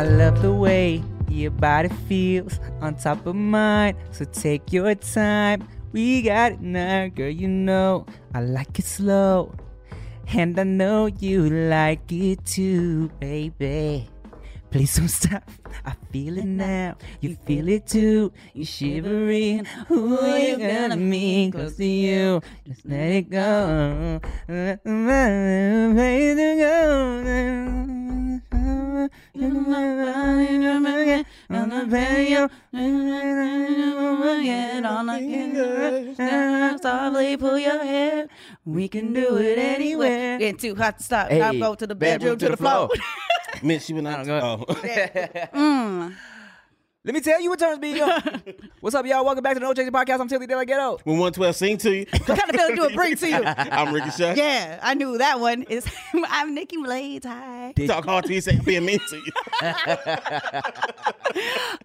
I love the way your body feels on top of mine. So take your time. We got it now, girl. You know I like it slow. And I know you like it too, baby. Please don't stop. I feel it now. You feel it too. You shivering. Who are you gonna meet close to you? Just let it go. Let it go. On the patio, get on the camera. Softly pull your hair. We can do it anywhere. Getting too hot to stop. Hey, go to the bedroom, to the floor. Mitch, you went out. Oh, go. Oh. Let me tell you what turns me on. What's up, y'all? Welcome back to the No Chaser Podcast. I'm Timothy De La Ghetto. when 112 sing to you, what kind of feeling do it bring to you? I'm Ricky Shucks. Yeah, I knew that one. Is I'm Nikki Blades. Hi. Talk hard to you, say I'm being mean to you.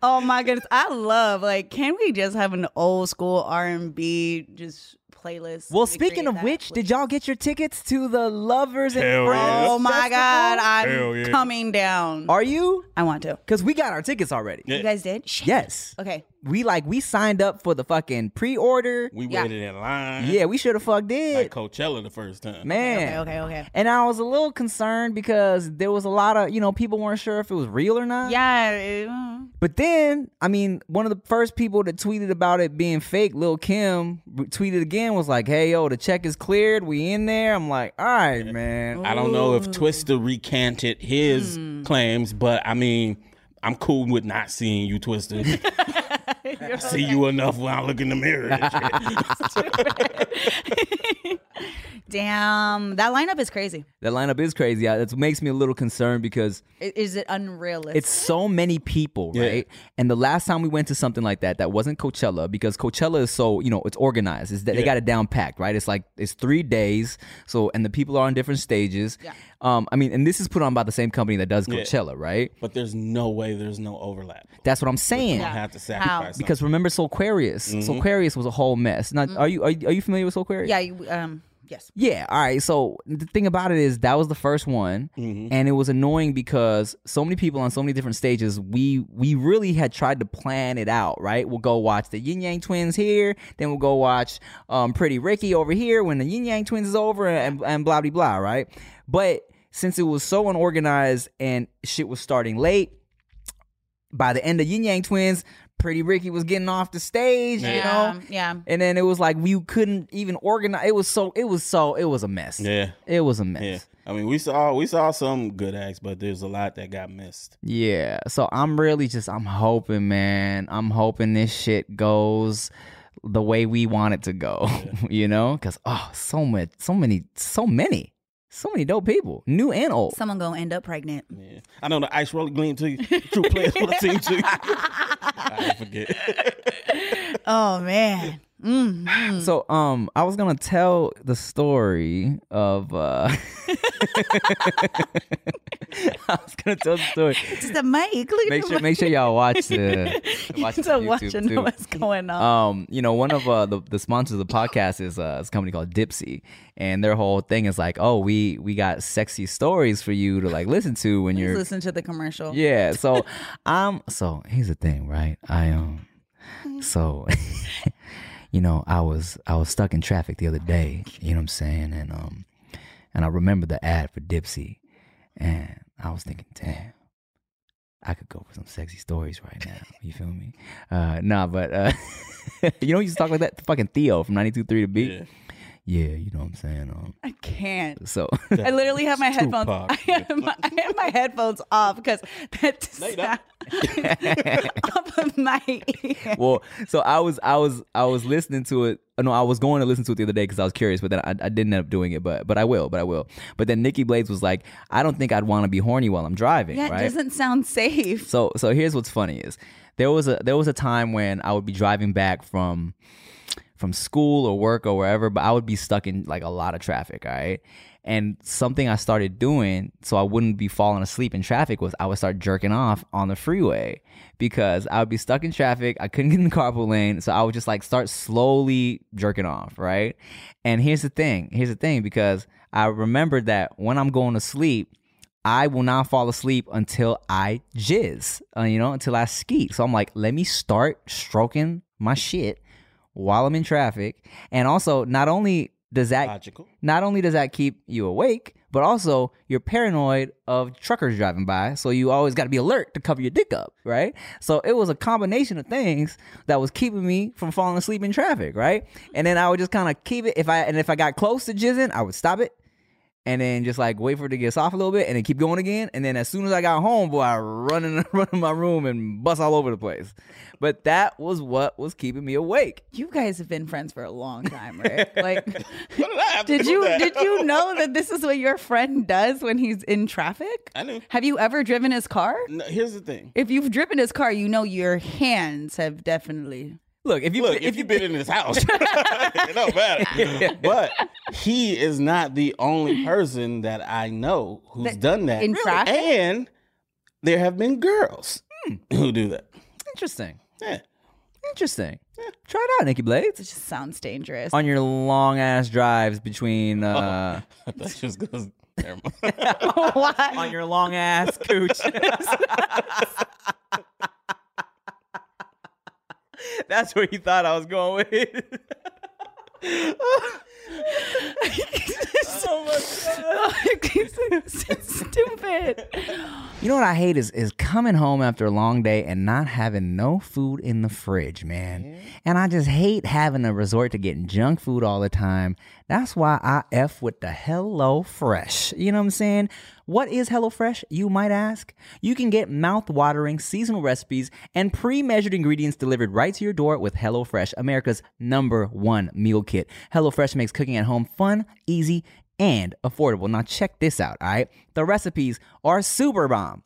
Oh my goodness, I love like. Can we just have an old school R and B just playlist? Well, We speaking of that, which, did y'all get your tickets to the Lovers and Hell Friends? yeah. Oh my Festival? God, I'm yeah. coming down. Are you? I want to. Because we got our tickets already. Yeah. You guys did? Shit. Yes. Okay. We like we signed up for the fucking pre-order. We Yeah. waited in line. yeah, we should have fucked did. Like Coachella the first time. Man. Okay. Okay. Okay. And I was a little concerned because there was a lot of, you know, people weren't sure if it was real or not. Yeah. it- mm. But then, I mean, one of the first people that tweeted about it being fake, Lil Kim, tweeted again, was like, hey, yo, the check is cleared. We in there. I'm like, all right, man. I don't know if Twista recanted his Hmm. claims, but I mean, I'm cool with not seeing you, Twista. I see you enough when I look in the mirror. Damn, that lineup is crazy. That lineup is crazy. I- It makes me a little concerned because Is it unrealistic? it's so many people, Yeah. right? And the last time we went to something like that, that wasn't Coachella because Coachella is so you know it's organized. It's that they got it down packed, right? It's like it's three days, so and the people are on different stages. Yeah. Um, I mean, and this is put on by the same company that does Yeah. Coachella, right? but there's no way there's no overlap. That's what I'm saying. I have to sacrifice Because remember, Soulquarius. Mm-hmm. Soulquarius was a whole mess. Now, are you are you, are you familiar with Soulquarius? yeah. You, um. Yes. Yeah, all right. So the thing about it is that was the first one, Mm-hmm. and it was annoying because so many people on so many different stages. We we really had tried to plan it out, right? We'll go watch the Yin Yang Twins here, then we'll go watch um, Pretty Ricky over here when the Yin Yang Twins is over, and and blah blah blah, right? But since it was so unorganized and shit was starting late, by the end of Yin Yang Twins, Pretty Ricky was getting off the stage, you know. Um, yeah. And then it was like we couldn't even organize. It was so. It was so. It was a mess. Yeah. It was a mess. Yeah. Yeah. I mean, we saw we saw some good acts, but there's a lot that got missed. Yeah. So I'm really just. I'm hoping, man. I'm hoping this shit goes the way we want it to go. you know, because oh, so much, so many, so many, so many dope people, new and old. Someone gonna end up pregnant. Yeah. I know the ice roller gleam to you. True players for the team to you. I forget. Oh man. Mm. So um, I was gonna tell the story of. uh I was gonna tell the story. It's the mic. Make sure make sure y'all watch the watch on YouTube too. what's going on. Um, you know, one of uh, the the sponsors of the podcast is uh, company called Dipsea, and their whole thing is like, oh, we we got sexy stories for you to like listen to when Please you're listen to the commercial. yeah. So um, so here's the thing, right? I um, so you know, I was I was stuck in traffic the other day. You know what I'm saying? And um, and I remember the ad for Dipsea, and I was thinking, damn. I could go for some sexy stories right now. You feel me? Uh, nah, but uh, you know, you used to talk like that. Fucking Theo from 92.3 The Beat. Yeah. Yeah, you know what I'm saying. Um, I can't. so I literally have my headphones. Tupac. I have my, I have my headphones off because that No, you of my ear. well, so I was I was I was listening to it. uh, No, I was going to listen to it the other day because I was curious, but then I, I didn't end up doing it. But but I will, but I will. But then Nikki Blades was like, I don't think I'd want to be horny while I'm driving. Yeah, it right? doesn't sound safe. So so here's what's funny is there was a there was a time when I would be driving back from from school or work or wherever, but I would be stuck in like a lot of traffic, all right? And something I started doing so I wouldn't be falling asleep in traffic was I would start jerking off on the freeway because I would be stuck in traffic. I couldn't get in the carpool lane. So I would just like start slowly jerking off, right? And here's the thing here's the thing because I remembered that when I'm going to sleep, I will not fall asleep until I jizz, uh, you know, until I skeet. So I'm like, let me start stroking my shit while I'm in traffic. And also, not only does that Logical. not only does that keep you awake, but also you're paranoid of truckers driving by. So you always got to be alert to cover your dick up, right? So it was a combination of things that was keeping me from falling asleep in traffic, right? And then I would just kind of keep it. If I and if I got close to jizzing, I would stop it. And then just like wait for it to get soft a little bit, and then keep going again. And then as soon as I got home, boy, I run in, run in my room and bust all over the place. But that was what was keeping me awake. You guys have been friends for a long time, right? Like, did I have to did you that? did you know that this is what your friend does when he's in traffic? I knew. Have you ever driven his car? No, here's the thing. If you've driven his car, you know your hands have definitely. Look, if you Look, if you've been in his house, it don't matter. But he is not the only person that I know who's That- done that. in traffic? And there have been girls who do that. interesting, Yeah. interesting. Try it out, Nikki Blades. It just sounds dangerous. on your long ass drives between uh That just goes. Never mind. Why? on your long ass cooch. That's where you thought I was going with it. You know what I hate is is coming home after a long day and not having no food in the fridge, man. Mm-hmm. And I just hate having to resort to getting junk food all the time. That's why I F with the Hello Fresh. You know what I'm saying? What is Hello Fresh, you might ask? You can get mouth-watering seasonal recipes and pre-measured ingredients delivered right to your door with Hello Fresh, America's number one meal kit. Hello Fresh makes cooking at home fun, easy, and affordable. Now check this out, all right? The recipes are super bomb.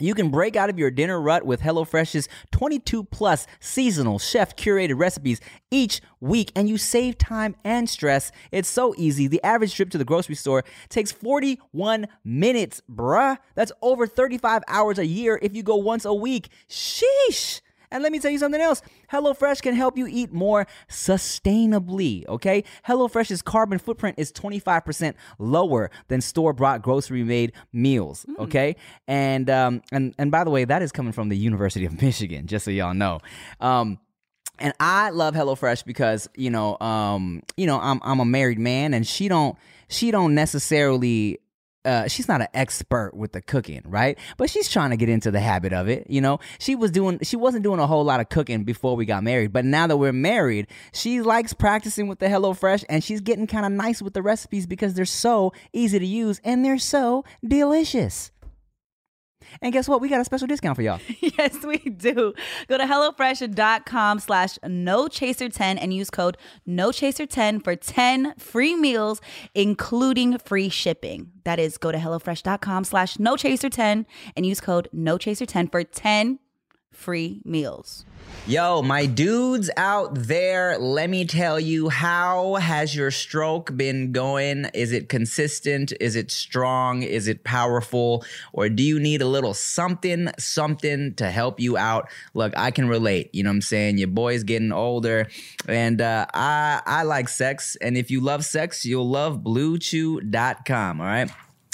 You can break out of your dinner rut with HelloFresh's 22 plus seasonal chef curated recipes each week, and you save time and stress. It's so easy. The average trip to the grocery store takes 41 minutes, bruh. That's over 35 hours a year if you go once a week. Sheesh. And let me tell you something else. HelloFresh can help you eat more sustainably, okay? HelloFresh's carbon footprint is 25% lower than store-bought grocery-made meals, okay? And um and and by the way, that is coming from the University of Michigan, just so y'all know. Um and I love HelloFresh because you know, um, you know, I'm I'm a married man, and she don't she don't necessarily. Uh, she's not an expert with the cooking, right? But she's trying to get into the habit of it. You know, she was doing, she wasn't doing a whole lot of cooking before we got married. But now that we're married, she likes practicing with the HelloFresh, and she's getting kind of nice with the recipes because they're so easy to use and they're so delicious. And guess what? We got a special discount for y'all. yes, we do. Go to HelloFresh.com slash NoChaser10 and use code NoChaser10 for 10 free meals, including free shipping. That is, go to HelloFresh.com slash NoChaser10 and use code NoChaser10 for 10 free meals. Yo, my dudes out there, let me tell you, how has your stroke been going? Is it consistent? Is it strong? Is it powerful? Or do you need a little something, something to help you out? Look, I can relate. You know what I'm saying? Your boy's getting older, and uh, I I like sex. And if you love sex, you'll love BlueChew.com. All right.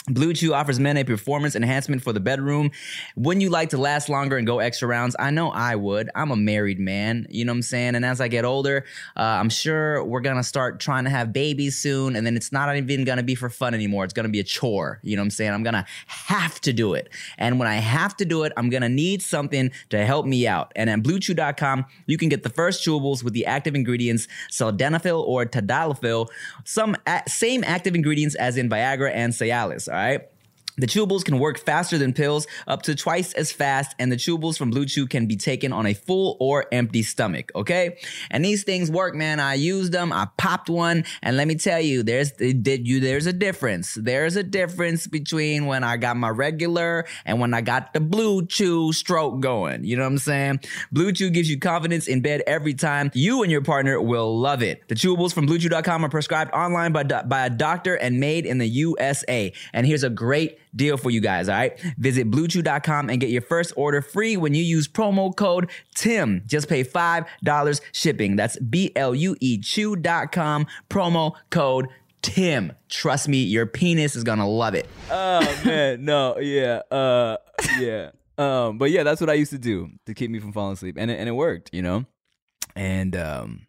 Blue Chew offers men a performance enhancement for the bedroom. Wouldn't you like to last longer and go extra rounds? I know I would. I'm a married man, you know what I'm saying? And as I get older, uh, I'm sure we're gonna start trying to have babies soon, and then it's not even gonna be for fun anymore. It's gonna be a chore, you know what I'm saying? I'm gonna have to do it. And when I have to do it, I'm gonna need something to help me out. And at BlueChew.com, you can get the first chewables with the active ingredients sildenafil or tadalafil, some a- same active ingredients as in Viagra and Cialis, all right? The chewables can work faster than pills, up to twice as fast, and the chewables from Blue Chew can be taken on a full or empty stomach, okay? And these things work, man. I used them, I popped one, and let me tell you, there's did you there's a difference. There's a difference between when I got my regular and when I got the Blue Chew stroke going. You know what I'm saying? Blue Chew gives you confidence in bed every time. You and your partner will love it. The chewables from BlueChew.com are prescribed online by, by a doctor and made in the USA. And here's a great deal for you guys, all right? Visit bluechew.com and get your first order free when you use promo code TIM. Just pay $5 shipping. That's B L U E chew.com, promo code TIM. Trust me, your penis is gonna love it. Oh man, no, yeah, uh, yeah. Um, but yeah, that's what I used to do to keep me from falling asleep, and it, and it worked, you know. And um,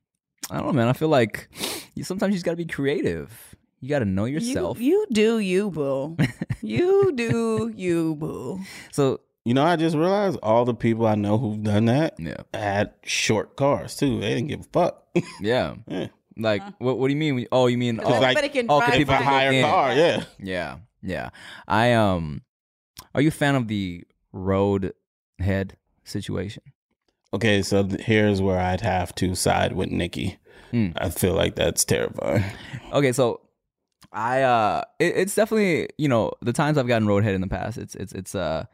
I don't know, man. I feel like you sometimes you just gotta be creative. You gotta know yourself. You, you do you, boo. you do you, boo. so You know, I just realized all the people I know who've done that yeah, had short cars too. They didn't give a fuck. yeah. Yeah. Like, what? What do you mean? Oh, you mean? Because Oh, like- everybody can oh, 'cause drive people if can a higher in. car, yeah. yeah, yeah. I um, are you a fan of the road head situation? Okay, so here's where I'd have to side with Nikki. Hmm. I feel like that's terrifying. Okay, so I uh it, it's definitely, you know, the times I've gotten roadhead in the past, it's it's it's uh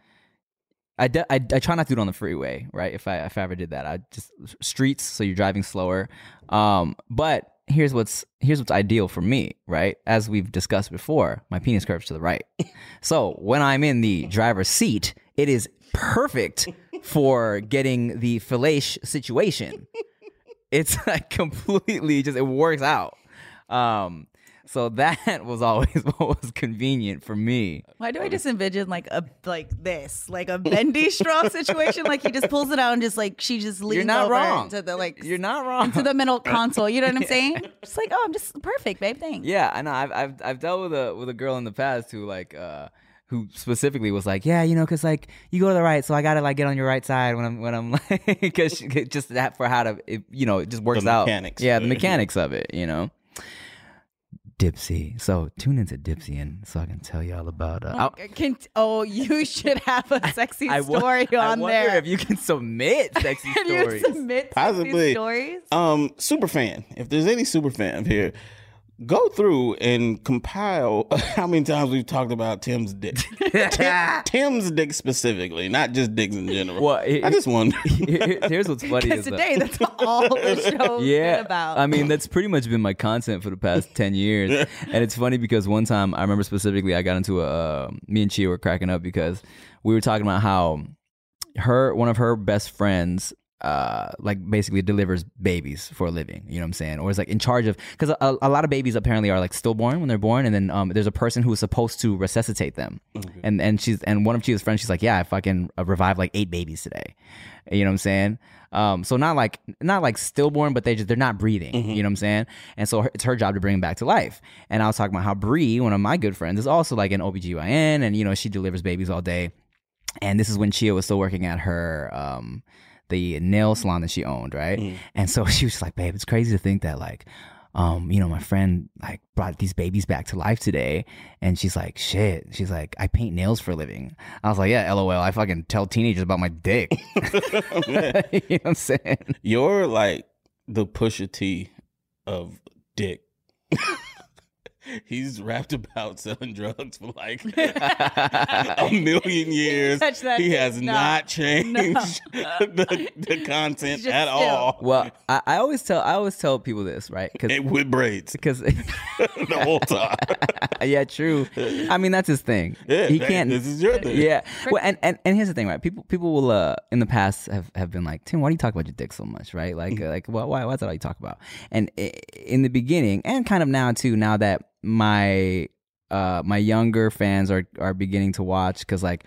I, de- I, I try not to do it on the freeway, right? If I if I ever did that, I just streets, so you're driving slower. Um, but here's what's here's what's ideal for me, right? As we've discussed before, my penis curves to the right. so when I'm in the driver's seat, it is perfect for getting the fellation situation. It's like completely just it works out. Um, so that was always what was convenient for me. Why do I just envision like a like this, like a bendy straw situation? Like he just pulls it out and just like she just leans You're not over wrong. to the like You're not wrong. to the middle console. You know what I'm saying? Just like oh, I'm just perfect, babe. Thanks. Yeah, I know. I've I've I've dealt with a with a girl in the past who like uh who specifically was like, yeah, you know, cause like you go to the right, so I gotta like get on your right side when I'm when I'm like, cause she- just that for how to, it, you know, it just works The out. mechanics Yeah, the mechanics of it, you know. Dipsea. So tune into Dipsea and so I can tell you all about. Uh, I'll- Can, oh, you should have a sexy I wo- story I on wonder there. if you can submit sexy Can you stories. submit Possibly. sexy stories? Um, super fan. If there's any super fan here, go through and compile how many times we've talked about Tim's dick. Tim- Tim's dick specifically, not just dicks in general. Well, it- I just wonder. Here's what's funny Because is today, that's all the show's yeah, about. I mean, that's pretty much been my content for the past 10 years. and it's funny because one time, I remember specifically, I got into a, uh, me and Chia were cracking up because we were talking about how her, one of her best friends, uh, like basically delivers babies for a living, you know what I'm saying? Or is like in charge of, because a, a lot of babies apparently are like stillborn when they're born. And then um, there's a person who is supposed to resuscitate them. And and she's, and one of Chia's friends, she's like, yeah, I fucking uh, revived like eight babies today. You know what I'm saying? Um, so not like not like stillborn, but they just they're not breathing. You know what I'm saying? And so her, it's her job to bring them back to life. And I was talking about how Bree, one of my good friends, is also like an OBGYN, and you know she delivers babies all day. And this is when Chia was still working at her um the nail salon that she owned, right? And so she was like, babe, it's crazy to think that like um, you know, my friend like brought these babies back to life today. And she's like, shit. She's like, I paint nails for a living. I was like, yeah, lol. I fucking tell teenagers about my dick. you know what I'm saying? You're like the Pusha T of dick. He's rapped about selling drugs for like a million years. touch that He has No. not changed the, the content at still. all. Well, I, I always tell I always tell people this, right? Because And with braids because the whole time. yeah, true. I mean, that's his thing. Yeah, he man, can't. This is your thing. Yeah. Well, and, and and here's the thing, right? People people will uh in the past have, have been like, Tim, why do you talk about your dick so much, right? Like uh, like why why why's that all you talk about? And in the beginning, and kind of now too, now that my uh my younger fans are are beginning to watch, because like.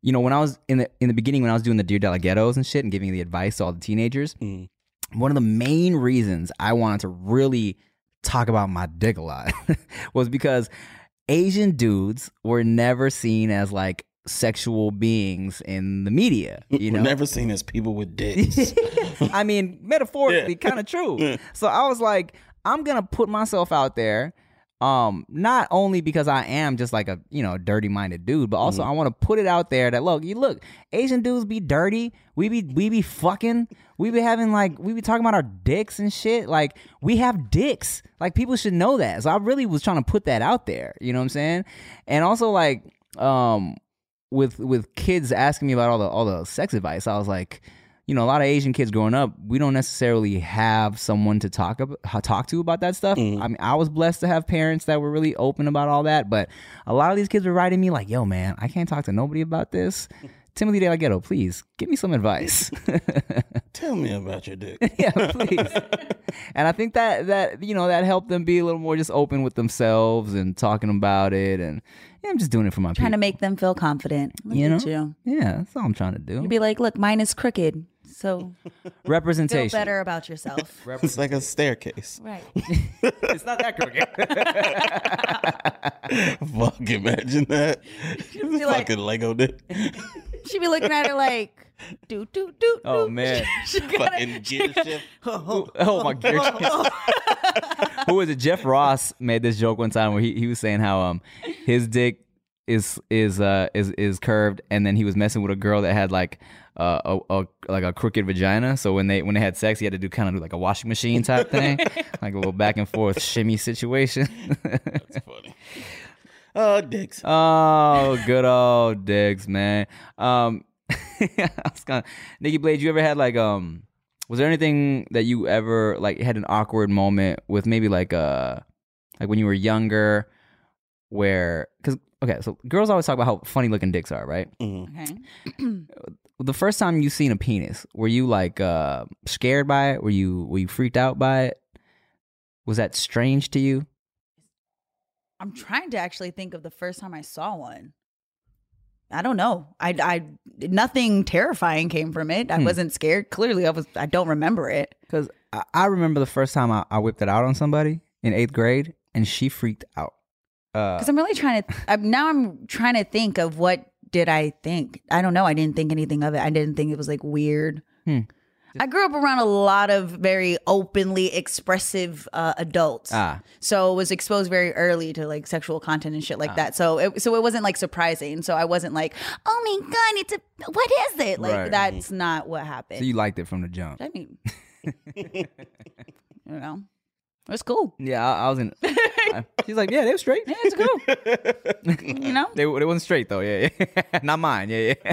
You know, when I was in the in the beginning, when I was doing the Dear Delegatos and shit, and giving the advice to all the teenagers, Mm. one of the main reasons I wanted to really talk about my dick a lot was because Asian dudes were never seen as like sexual beings in the media. You We're know, never seen as people with dicks. I mean, metaphorically, Yeah. kind of true. So I was like, I'm gonna put myself out there. Um, not only because I am just like a you know dirty minded dude, but also I want to put it out there that look, you look, Asian dudes be dirty. We be we be fucking. We be having like we be talking about our dicks and shit. Like we have dicks. Like people should know that. So I really was trying to put that out there. You know what I'm saying? And also like um with with kids asking me about all the all the sex advice, I was like, you know, a lot of Asian kids growing up, we don't necessarily have someone to talk about, talk to about that stuff. Mm. I mean, I was blessed to have parents that were really open about all that, but a lot of these kids were writing me like, "Yo, man, I can't talk to nobody about this." Timothy De La Ghetto, please give me some advice. Tell me about your dick. yeah, please. and I think that that you know that helped them be a little more just open with themselves and talking about it, and yeah, I'm just doing it for my Trying to make them feel confident. Look You at know? you. Yeah, that's all I'm trying to do. You'd be like, look, mine is crooked. So representation. feel Representation. better about yourself. It's like a staircase. right. it's not that crooked. Fuck, imagine that. be like- Fucking Lego dick. She'd be looking at her like, do, do, do. Oh, do. man. she gotta, Fucking gear shift. oh my god. Who was it? Jeff Ross made this joke one time where he, he was saying how um his dick is is uh is is curved and then he was messing with a girl that had like uh, a, a like a crooked vagina. So when they when they had sex, he had to do kind of like a washing machine type thing, like a little back and forth shimmy situation. That's funny. Oh, dicks. oh, good old Diggs, man. Um, I was gonna, Nikki Blade, you ever had like um, was there anything that you ever like had an awkward moment with maybe like uh, like when you were younger, where because okay, so girls always talk about how funny looking dicks are, right? Mhm. Okay. The first time you seen a penis, were you like uh scared by it? Were you were you freaked out by it? Was that strange to you? I'm trying to actually think of the first time I saw one. I don't know. I, I, nothing terrifying came from it. I Hmm. wasn't scared. Clearly, I was. I don't remember it. Because I, I remember the first time I, I whipped it out on somebody in eighth grade, and she freaked out. Uh, Because I'm really trying to. I'm, now I'm trying to think of what did I think. I don't know. I didn't think anything of it. I didn't think it was like weird. Hmm. I grew up around a lot of very openly expressive uh, adults. Ah. So was exposed very early to like sexual content and shit like that. So it, so it wasn't like surprising. So I wasn't like, oh my god, it's a what is it? Like Right. that's not what happened. so you liked it from the jump. I mean, you know, it's cool. Yeah, I, I was in. I- she's like, yeah, they were straight. Yeah, it's cool. you know, They they wasn't straight though. Yeah, yeah. Not mine. Yeah, yeah.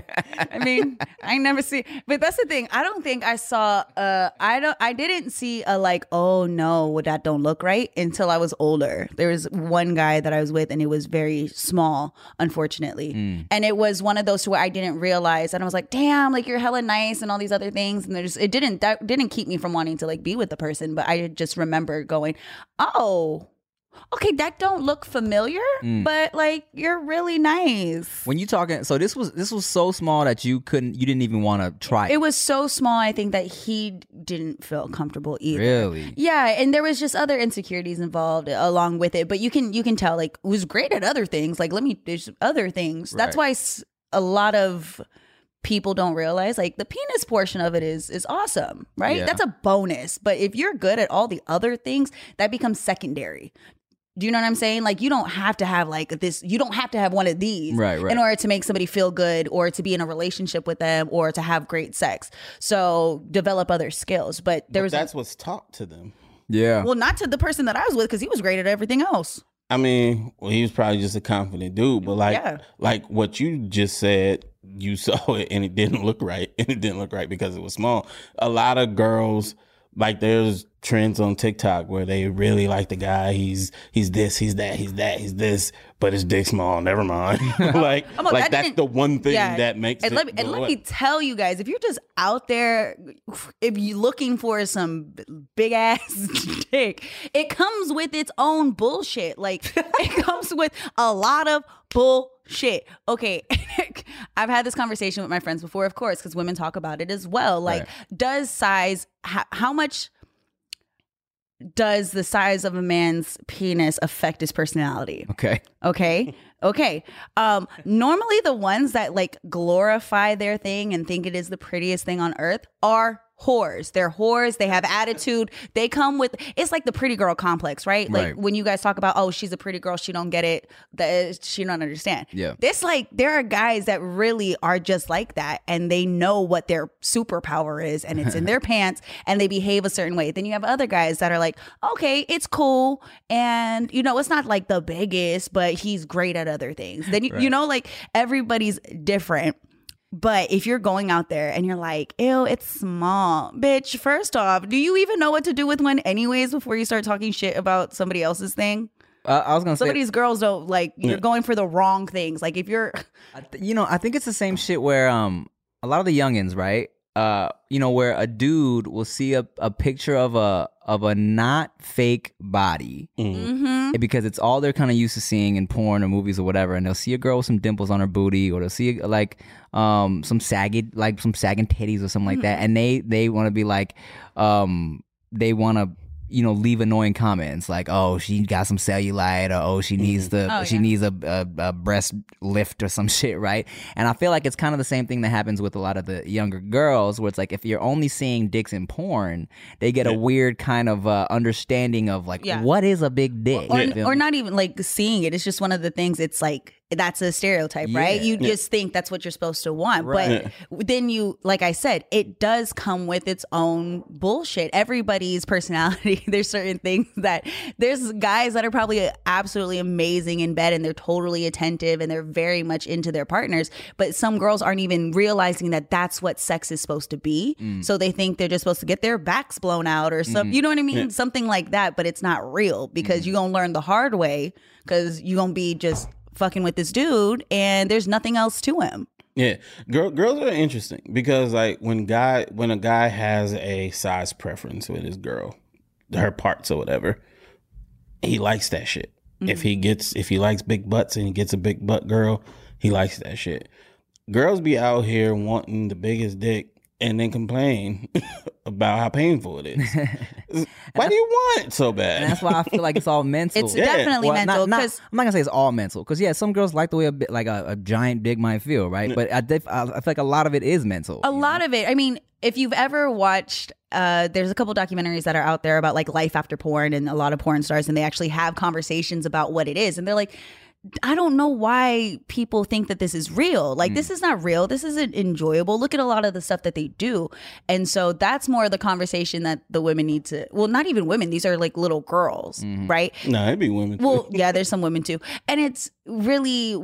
I mean, I never see, but that's the thing. I don't think I saw. Uh, I don't. I didn't see a like. Oh no, that don't look right until I was older. There was one guy that I was with, and it was very small, unfortunately, and it was one of those to where I didn't realize, and I was like, damn, like you're hella nice and all these other things, and there's it didn't that didn't keep me from wanting to like be with the person, but I just remember going, oh. Okay, that don't look familiar, mm. but like you're really nice. When you talking, so this was this was so small that you couldn't, you didn't even want to try. It was so small, I think that he didn't feel comfortable either. Really? Yeah, and there was just other insecurities involved uh, along with it, but you can you can tell like it was great at other things. Like let me there's other things. That's why s- a lot of people don't realize like the penis portion of it is is awesome, right? Yeah. That's a bonus. But if you're good at all the other things, that becomes secondary. Do you know what I'm saying? Like you don't have to have like this. You don't have to have one of these Right, right. in order to make somebody feel good, or to be in a relationship with them, or to have great sex. So develop other skills. But there But was that's what's taught to them. yeah. well, not to the person that I was with because he was great at everything else. I mean, well, he was probably just a confident dude, but like, Yeah. like what you just said, you saw it and it didn't look right, and it didn't look right because it was small. A lot of girls, like, there's trends on TikTok where they really like the guy. He's he's this, he's that, he's that, he's this, but his dick small. Never mind. like, like, that that's the one thing Yeah. that makes and it. let me, and let me tell you guys, if you're just out there, if you're looking for some big ass dick, it comes with its own bullshit. Like it comes with a lot of bullshit. Okay, I've had this conversation with my friends before, of course, because women talk about it as well. Like, Right. does size? How, how much? Does the size of a man's penis affect his personality? okay. Okay. Okay. Um, normally the ones that like glorify their thing and think it is the prettiest thing on earth are whores. They're whores. They have attitude. They come with it's like the pretty girl complex, right? Like Right. when you guys talk about, oh, she's a pretty girl, she don't get it, that she don't understand. Yeah. This like there are guys that really are just like that and they know what their superpower is and it's in their pants and they behave a certain way. Then you have other guys that are like, okay, it's cool and you know, it's not like the biggest, but he's great at other things. Then you, you know like everybody's different. But if you're going out there and you're like, ew, it's small, bitch, first off, do you even know what to do with one anyways before you start talking shit about somebody else's thing? Uh, I was gonna Some say of these girls don't like you're going for the wrong things. Like if you're I th- you know, I think it's the same shit where um a lot of the youngins, right? Uh, you know, where a dude will see a, a picture of a of a not fake body. Mm-hmm. because it's all they're kind of used to seeing in porn or movies or whatever, and they'll see a girl with some dimples on her booty, or they'll see like um some sagging like some sagging titties or something like that, and they they want to be like um they want to you know leave annoying comments like oh she got some cellulite or oh she needs the Oh, she yeah. needs a, a, a breast lift or some shit right and i feel like it's kind of the same thing that happens with a lot of the younger girls where it's like if you're only seeing dicks in porn they get a weird kind of uh, understanding of like Yeah. what is a big dick or, feel or not even like seeing it. It's just one of the things. It's like that's a stereotype, right? Yeah. You just think that's what you're supposed to want, but then you, like I said, it does come with its own bullshit. Everybody's personality. there's certain things that there's guys that are probably absolutely amazing in bed and they're totally attentive and they're very much into their partners, but some girls aren't even realizing that that's what sex is supposed to be. Mm. So they think they're just supposed to get their backs blown out or some, mm-hmm. you know what I mean? Something like that, but it's not real because mm-hmm. you're going to learn the hard way because you're going to be just fucking with this dude and there's nothing else to him. Yeah, girl, girls are interesting because like when guy when a guy has a size preference with his girl, her parts or whatever, he likes that shit. If he mm-hmm. gets if he likes big butts and he gets a big butt girl, he likes that shit. Girls be out here wanting the biggest dick and then complain about how painful it is. Why do you want it so bad? And that's why I feel like it's all mental. It's definitely Well, mental not- because I'm not gonna say it's all mental because yeah, some girls like the way a bit like a, a giant dick might feel, right? But I, def- I I feel like a lot of it is mental. a lot of it. I mean, if you've ever watched, uh, there's a couple documentaries that are out there about like life after porn and a lot of porn stars, and they actually have conversations about what it is, and they're like. I don't know why people think that this is real. Like mm. this is not real. This isn't enjoyable. Look at a lot of the stuff that they do. And so that's more the conversation that the women need to well, not even women. These are like little girls, mm-hmm. right? no, it'd be women. too. Well, yeah, there's some women too. And it's really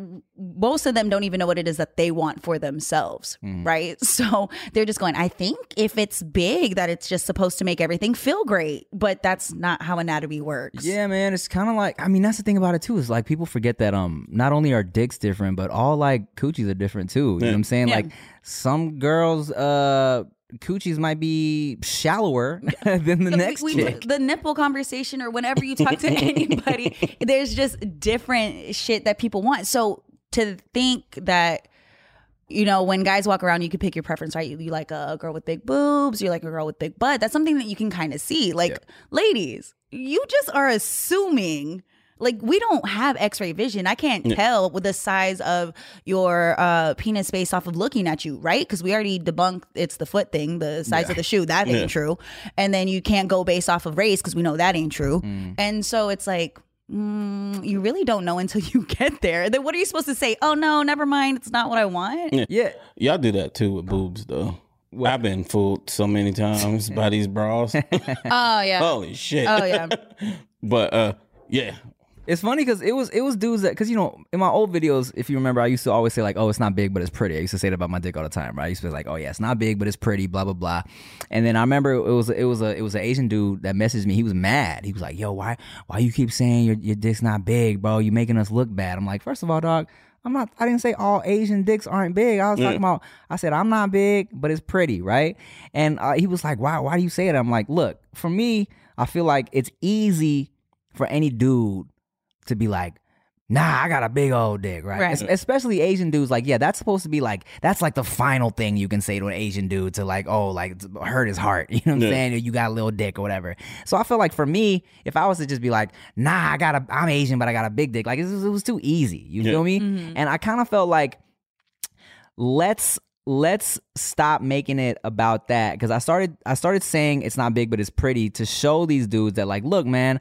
most of them don't even know what it is that they want for themselves, right? So they're just going, I think if it's big that it's just supposed to make everything feel great, but that's not how anatomy works. Yeah, man, it's kind of like I mean that's the thing about it too is like people forget that um not only are dicks different, but all like coochies are different too. You know what I'm saying? Yeah. Like some girls uh coochies might be shallower than the We- next we- chick. the nipple conversation or whenever you talk to anybody, there's just different shit that people want. So to think that you know, when guys walk around, you can pick your preference, right? You, you like a girl with big boobs, you like a girl with big butt. That's something that you can kind of see. Like, ladies, you just are assuming. Like we don't have X-ray vision. I can't tell with the size of your uh, penis based off of looking at you, right? Because we already debunked it's the foot thing, the size of the shoe. That ain't true. And then you can't go based off of race because we know that ain't true. And so it's like mm, you really don't know until you get there. Then what are you supposed to say? Oh no, never mind. It's not what I want. yeah. Y'all do that too with boobs though. I've been fooled so many times by these bras. Oh yeah. Holy shit. Oh yeah. But uh yeah. It's funny because it was it was dudes that because you know in my old videos if you remember I used to always say like oh it's not big but it's pretty. I used to say that about my dick all the time right? I used to be like oh yeah it's not big but it's pretty blah blah blah. And then I remember it was it was a it was an Asian dude that messaged me. He was mad. He was like yo why why you keep saying your your dick's not big bro? You making us look bad. I'm like first of all dog I'm not I didn't say all Asian dicks aren't big. I was talking about I said I'm not big but it's pretty right? And uh, he was like why why do you say that? I'm like look for me I feel like it's easy for any dude to be like, nah, I got a big old dick, right? Right. Es- especially Asian dudes, like, yeah, that's supposed to be like, that's like the final thing you can say to an Asian dude to like, oh, like hurt his heart. You know what I'm saying? Or You got a little dick or whatever. So I feel like for me, if I was to just be like, nah, I got a, I'm Asian, but I got a big dick, like it was, it was too easy. You Yeah. feel me? Mhm. And I kind of felt like, let's let's stop making it about that because I started I started saying it's not big but it's pretty to show these dudes that like look man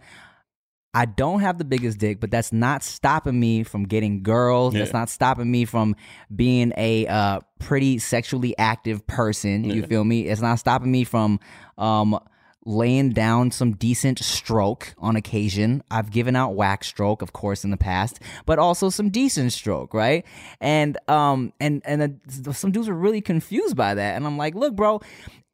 I don't have the biggest dick but that's not stopping me from getting girls. That's not stopping me from being a uh, pretty sexually active person you Yeah. feel me? It's not stopping me from um laying down some decent stroke on occasion. I've given out whack stroke, of course, in the past, but also some decent stroke, right? And um and and uh, some dudes are really confused by that, and I'm like, look, bro.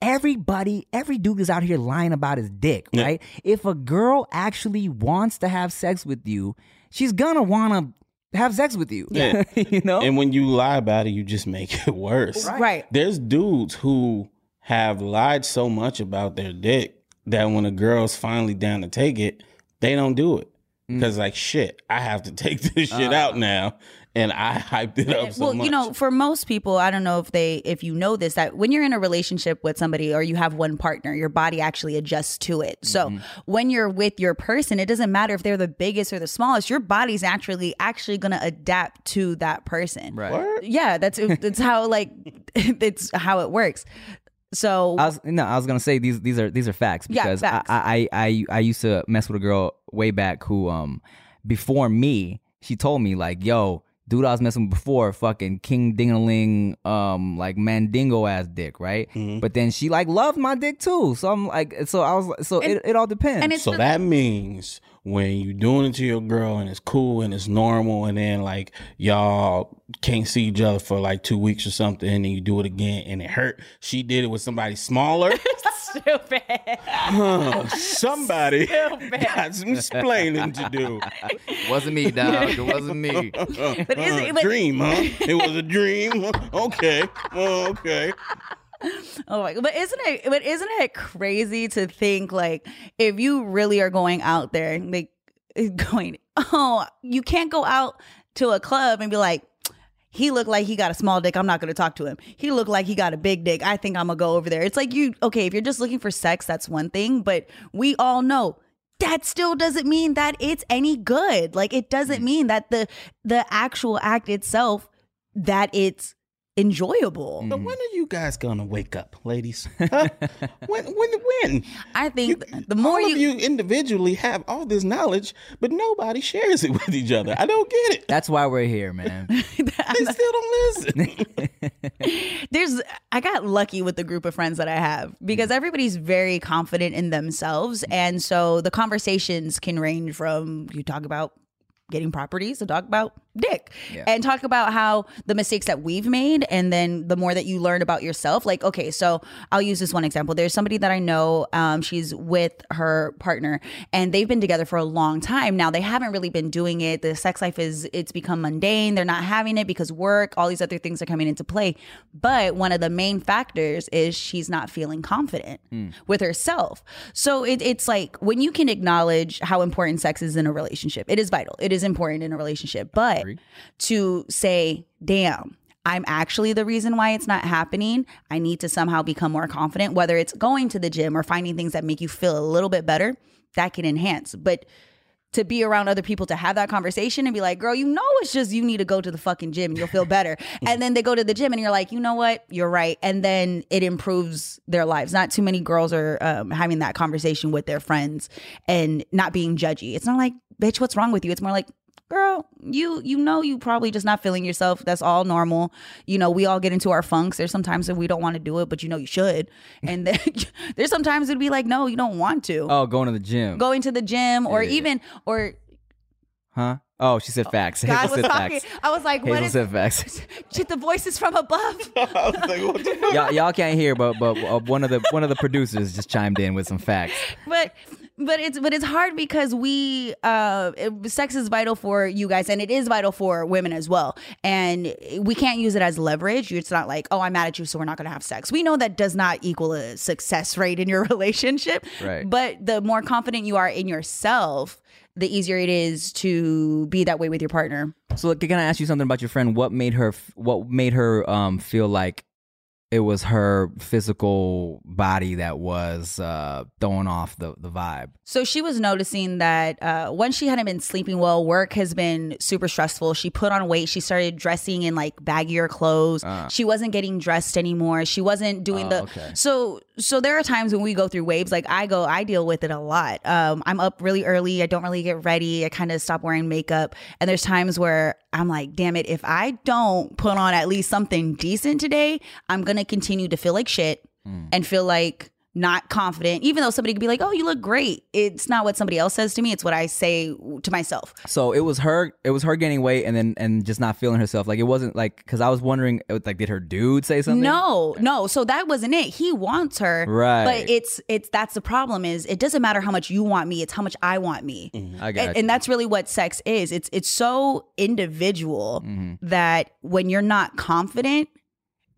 Everybody, every dude is out here lying about his dick, Yeah. right? If a girl actually wants to have sex with you, she's gonna wanna have sex with you. Yeah. you know? And when you lie about it, you just make it worse. Right. There's dudes who have lied so much about their dick that when a girl's finally down to take it, they don't do it. Mm. Because like shit, I have to take this shit out now. And I hyped it up so well, much. you know, for most people, I don't know if they if you know this that when you're in a relationship with somebody or you have one partner, your body actually adjusts to it. So Mm-hmm. when you're with your person, it doesn't matter if they're the biggest or the smallest. Your body's actually actually going to adapt to that person. right. Word? Yeah, that's it's how like it's how it works. So I was no, I was gonna say these these are these are facts Yeah, because facts. I, I I I used to mess with a girl way back who um before me she told me like yo dude I was messing with before fucking king dingaling um like mandingo ass dick right Mm-hmm. but then she like loved my dick too so I'm like so I was so it, it all depends and it's So the- that means when you doing it to your girl and it's cool and it's normal and then like y'all can't see each other for like two weeks or something and then you do it again and it hurt. She did it with somebody smaller. stupid. Huh, somebody got some explaining to do. it wasn't me dog it wasn't me But is Uh, it, but, dream, huh? It was a dream. Okay. Oh, okay. Oh my! But isn't it? But isn't it crazy to think like if you really are going out there, like eh, going, oh, you can't go out to a club and be like. He looked like he got a small dick. I'm not going to talk to him. He looked like he got a big dick. I think I'm going to go over there. It's like you, okay, if you're just looking for sex, that's one thing. But we all know that still doesn't mean that it's any good. Like it doesn't mm. mean that the the actual act itself that it's enjoyable. But mm-hmm. when are you guys gonna wake up, ladies? Huh? when? When? When? I think You- the more all you, of you individually have all this knowledge, but nobody shares it with each other. I don't get it. that's why we're here man They still don't listen. there's I got lucky with the group of friends that I have because mm. everybody's very confident in themselves mm. and so the conversations can range from you talk about getting properties to talk about dick. Yeah. and talk about how the mistakes that we've made and then the more that you learn about yourself. Like okay so i'll use this one example. There's somebody that i know um, she's with her partner and they've been together for a long time. Now they haven't really been doing it. The sex life is it's become mundane. They're not having it because work all these other things are coming into play. But one of the main factors is she's not feeling confident with herself. So it, it's like when you can acknowledge how important sex is in a relationship it is vital. It is important in a relationship. But to say damn I'm actually the reason why it's not happening. I need to somehow become more confident, whether it's going to the gym or finding things that make you feel a little bit better, that can enhance. But to be around other people to have that conversation and be like, girl, you know, it's just you need to go to the fucking gym and you'll feel better. and then they go to the gym and you're like, you know what? You're right. And then it improves their lives. Not too many girls are um, having that conversation with their friends and not being judgy. It's not like, bitch, what's wrong with you? It's more like, girl you you know you probably just not feeling yourself. That's all normal. You know we all get into our funks. There's sometimes that we don't want to do it but you know you should. And then there's sometimes it'd be like no you don't want to. Oh going to the gym. Going to the gym or Yeah. even or huh? Oh she said facts. God Hazel was said talking facts. I was like what Hazel is said facts. Shit the voices from above. I was like, what y'all, y'all can't hear, but but uh, one of the one of the producers just chimed in with some facts. but but it's but it's hard because we uh it- sex is vital for you guys and it is vital for women as well and we can't use it as leverage it's not like oh i'm mad at you so we're not going to have sex we know that does not equal a success rate in your relationship Right. but the more confident you are in yourself the easier it is to be that way with your partner. So can I ask you something about your friend? What made her what made her um feel like it was her physical body that was uh throwing off the the vibe? So she was noticing that uh, when she hadn't been sleeping well, work has been super stressful. She put on weight. She started dressing in like baggier clothes. she wasn't getting dressed anymore. She wasn't doing the. okay. So so there are times when we go through waves. Like I go, I deal with it a lot. Um, I'm up really early. I don't really get ready. I kind of stop wearing makeup. And there's times where I'm like, damn it, if I don't put on at least something decent today, I'm gonna continue to feel like shit hmm. and feel like not confident, even though somebody could be like, "Oh, you look great." It's not what somebody else says to me; it's what I say to myself. So it was her. It was her gaining weight and then and just not feeling herself. Like it wasn't like because I was wondering, was like, did her dude say something? No, no. So that wasn't it. He wants her, Right. But it's it's that's the problem. Is it doesn't matter how much you want me; it's how much I want me. I got and, and that's really what sex is. It's it's so individual Mm-hmm. that when you're not confident,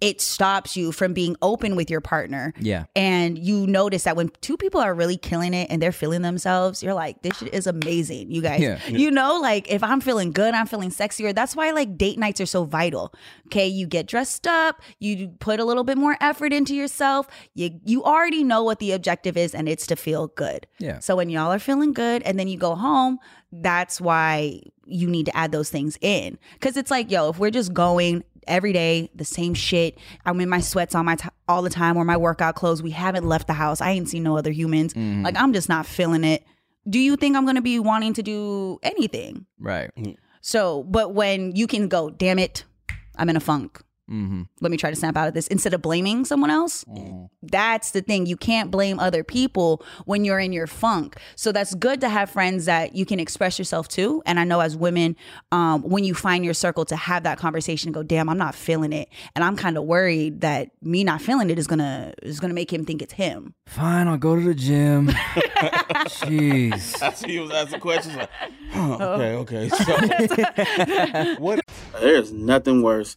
it stops you from being open with your partner. Yeah. And you notice that when two people are really killing it and they're feeling themselves, you're like, this shit is amazing, you guys. Yeah. You know, like if I'm feeling good, I'm feeling sexier. That's why like date nights are so vital. Okay. You get dressed up, you put a little bit more effort into yourself. You you already know what the objective is, and it's to feel good. Yeah. So when y'all are feeling good and then you go home, that's why you need to add those things in. Cause it's like, yo, if we're just going every day, the same shit, I'm in my sweats on my t- all the time or my workout clothes, we haven't left the house, I ain't seen no other humans. Mm-hmm. Like I'm just not feeling it. Do you think I'm gonna be wanting to do anything? Right. Mm. So, but when you can go, damn it, I'm in a funk. Mm-hmm. Let me try to snap out of this instead of blaming someone else. That's the thing. You can't blame other people when you're in your funk. So that's good to have friends that you can express yourself to. And I know as women, um, when you find your circle to have that conversation, go, damn, I'm not feeling it, and I'm kind of worried that me not feeling it is gonna is gonna make him think it's him. Fine, I'll go to the gym. Jeez. I see you was asking questions like, huh, okay, okay. So, what? There's nothing worse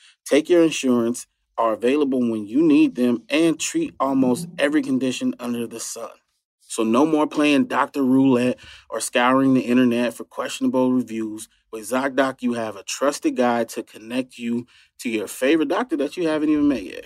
take your insurance, are available when you need them, and treat almost every condition under the sun. So no more playing doctor roulette or scouring the internet for questionable reviews. With ZocDoc, you have a trusted guide to connect you to your favorite doctor that you haven't even met yet.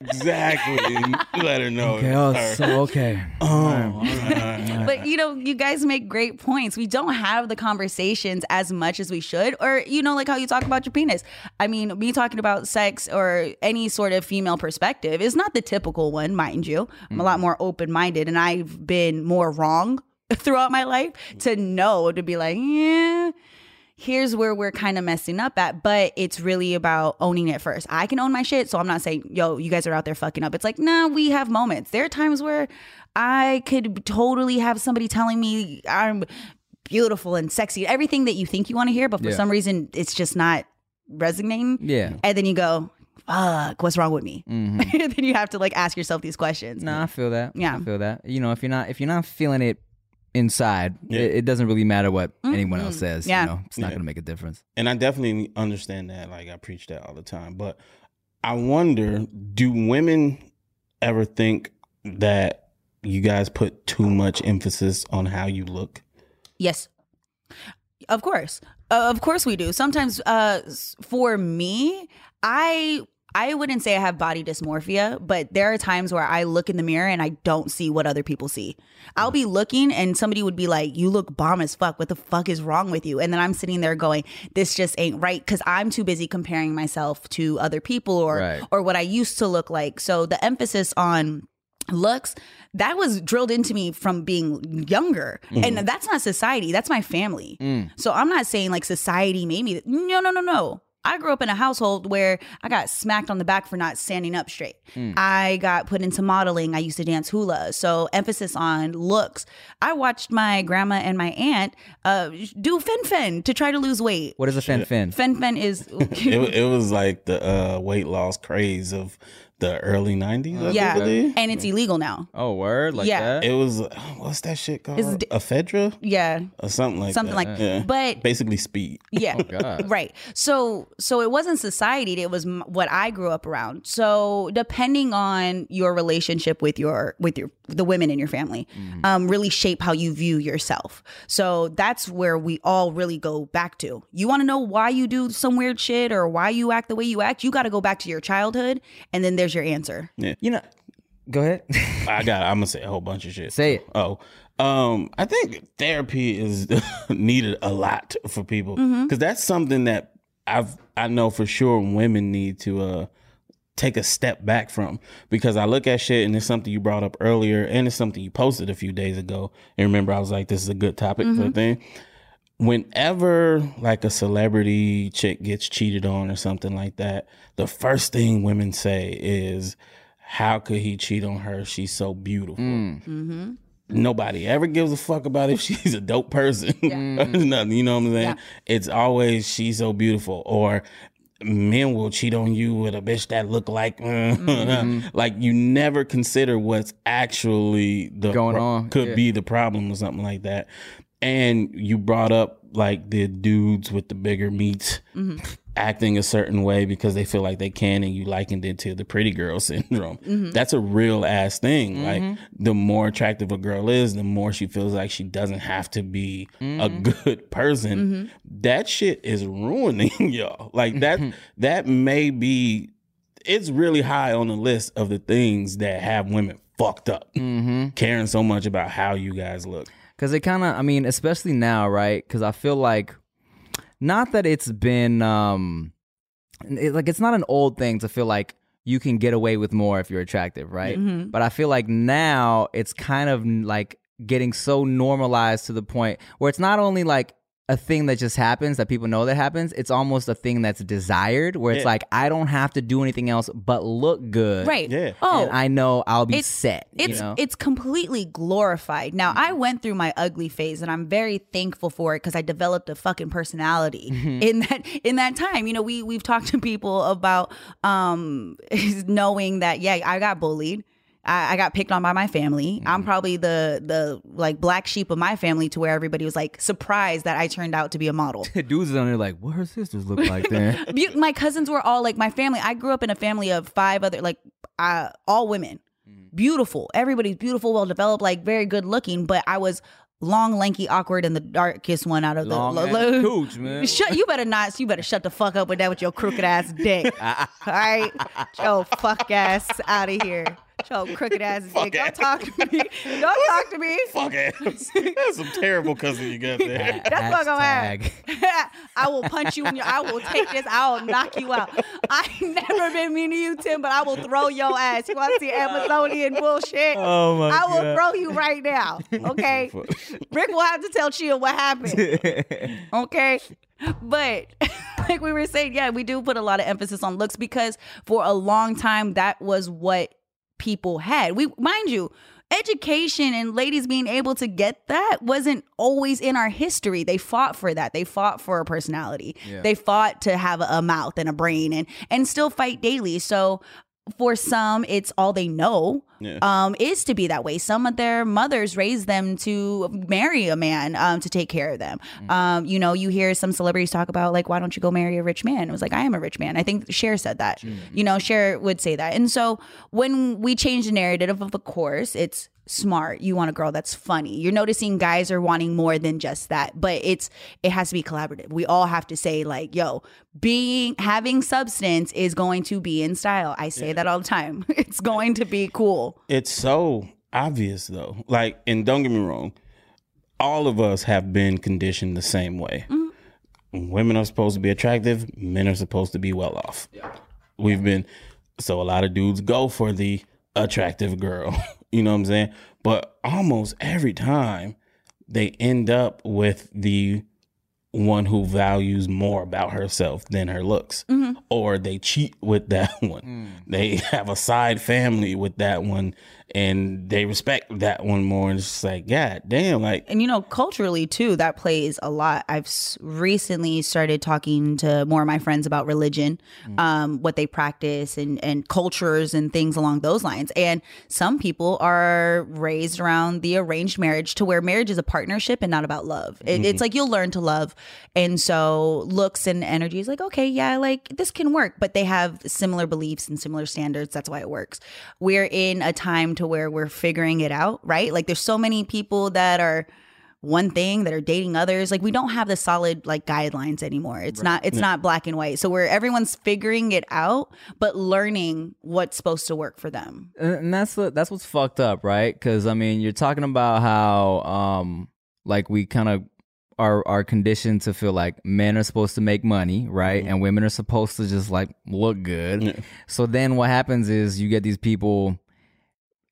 Exactly. Let her know. Okay. Oh, so okay. Oh, But you know, you guys make great points. We don't have the conversations as much as we should, or you know, like how you talk about your penis. I mean, me talking about sex or any sort of female perspective is not the typical one, mind you. I'm a lot more open minded, and I've been more wrong throughout my life to know to be like, yeah. Here's where we're kind of messing up at, but it's really about owning it first. I can own my shit, so I'm not saying, yo, you guys are out there fucking up. It's like, nah, we have moments. There are times where I could totally have somebody telling me I'm beautiful and sexy, everything that you think you want to hear, but for Yeah. some reason it's just not resonating. Yeah. And then you go, fuck, what's wrong with me? Mhm. then you have to like ask yourself these questions. No, I feel that. Yeah. I feel that. You know, if you're not if you're not feeling it inside, Yeah. it, it doesn't really matter what anyone else says. Yeah. You know, it's not Yeah. gonna make a difference. and I definitely understand that. Like I preach that all the time. But I wonder, do women ever think that you guys put too much emphasis on how you look? Yes. Of course. Uh, of course we do. Sometimes uh for me, I I wouldn't say I have body dysmorphia, but there are times where I look in the mirror and I don't see what other people see. I'll be looking and somebody would be like, "You look bomb as fuck. What the fuck is wrong with you?" And then I'm sitting there going, "This just ain't right" cuz I'm too busy comparing myself to other people or Right. or what I used to look like. So the emphasis on looks that was drilled into me from being younger mm-hmm. and that's not society that's my family mm. so i'm not saying like society made me no no no no I grew up in a household where I got smacked on the back for not standing up straight. I got put into modeling. I used to dance hula. So emphasis on looks. I watched my grandma and my aunt uh, do fen-phen to try to lose weight. What is a fen fin? Fen-phen is It, it was like the uh, weight loss craze of the early 90s, I yeah, believe. and it's illegal now. Oh, word like Yeah. that. It was, uh, what's that shit called? It's d- Ephedra? Yeah, Or something like something that. like. yeah. But Basically speed. Yeah. God. Right. So so it wasn't society, it was m- what I grew up around. So depending on your relationship with your with your the women in your family, um really shape how you view yourself. So that's where we all really go back to. You want to know why you do some weird shit or why you act the way you act? You got to go back to your childhood and then there's your answer. Yeah. You know, go ahead. I got. I'm gonna say a whole bunch of shit. Say it. Oh, um, I think therapy is needed a lot for people because Mm-hmm. that's something that I've I know for sure women need to uh take a step back from because I look at shit and it's something you brought up earlier and it's something you posted a few days ago. And remember, I was like, this is a good topic for a thing. Whenever like a celebrity chick gets cheated on or something like that, the first thing women say is, "How could he cheat on her? She's so beautiful." Mm. Mm-hmm. Nobody ever gives a fuck about if she's a dope person. or nothing, you know what I'm saying? It's always she's so beautiful or men will cheat on you with a bitch that look like mm-hmm. like you never consider what's actually the Going pro- on, could yeah. be the problem or something like that. And you brought up like the dudes with the bigger meats mm-hmm. acting a certain way because they feel like they can, and you likened it to the pretty girl syndrome. Mm-hmm. That's a real ass thing. Mm-hmm. Like the more attractive a girl is, the more she feels like she doesn't have to be a good person. That shit is ruining y'all. Like that. that may be. It's really high on the list of the things that have women fucked up, caring so much about how you guys look. Because it kind of, I mean, especially now, right? Because I feel like, not that it's been, um, it, like it's not an old thing to feel like you can get away with more if you're attractive, right? But I feel like now it's kind of like getting so normalized to the point where it's not only like a thing that just happens that people know that happens it's almost a thing that's desired where it's Yeah. like i don't have to do anything else but look good Right. Yeah. Oh, and i know i'll be It's- set it's you know it's completely glorified. Now I went through my ugly phase and I'm very thankful for it because I developed a fucking personality in that in that time. You know, we we've talked to people about um knowing that yeah, I got bullied. I, I got picked on by my family. I'm probably the the like black sheep of my family to where everybody was like surprised that I turned out to be a model. dudes on there like what her sisters look like then my cousins were all like my family. I grew up in a family of five other like uh, all women, beautiful. Everybody's beautiful, well developed, like very good looking. But I was long, lanky, awkward, and the darkest one out of Long the. ass cooch, man. Shut. You better not. You better shut the fuck up with that with your crooked ass dick. all right, yo, fuck ass out of here. Your crooked ass dick. Don't ass. talk to me. Don't talk to me. Fuck ass. That's some terrible cousin you got there. That's what I'm Hashtag. at. I will punch you in your. I will take this. I will knock you out. I ain't never been mean to you, Tim, but I will throw your ass. You want to see Amazonian bullshit? Oh, my I will God. throw you right now. Okay. Rick will have to tell Chia what happened. Okay. But like we were saying, yeah, we do put a lot of emphasis on looks because for a long time that was what people had. We mind you, education and ladies being able to get that wasn't always in our history. They fought for that. They fought for a personality. They fought to have a, a mouth and a brain and and still fight daily. So for some, it's all they know Yeah. um, is to be that way. Some of their mothers raised them to marry a man um, to take care of them. Um, you know, you hear some celebrities talk about like, why don't you go marry a rich man? It was like, I am a rich man. I think Cher said that. You know, Cher would say that. And so when we change the narrative, of, of course, it's smart. You want a girl that's funny. You're noticing guys are wanting more than just that. But it's it has to be collaborative. We all have to say like, yo, being having substance is going to be in style. I say that all the time. It's going to be cool. It's so obvious though. Like, and don't get me wrong, all of us have been conditioned the same way. Mm-hmm. Women are supposed to be attractive, men are supposed to be well off. yeah. We've been so a lot of dudes go for the attractive girl. you know what I'm saying? But almost every time they end up with the one who values more about herself than her looks. Mm-hmm. Or they cheat with that one. Hmm. They have a side family with that one and they respect that one more. And it's just like, God damn, like and you know culturally too that plays a lot. I've s- recently started talking to more of my friends about religion um, what they practice and, and cultures and things along those lines. And some people are raised around the arranged marriage to where marriage is a partnership and not about love. It, it's like you'll learn to love. And so looks and energy is like okay yeah like this can work. But they have similar beliefs and similar standards. That's why it works. We're in a time to where we're figuring it out right like there's so many people that are one thing that are dating others like we don't have the solid like guidelines anymore it's not it's not black and white so where everyone's figuring it out but learning what's supposed to work for them and that's what that's what's fucked up, right? Because I mean, you're talking about how um like we kind of are are conditioned to feel like men are supposed to make money, right, and women are supposed to just like look good. Yeah. So then what happens is you get these people.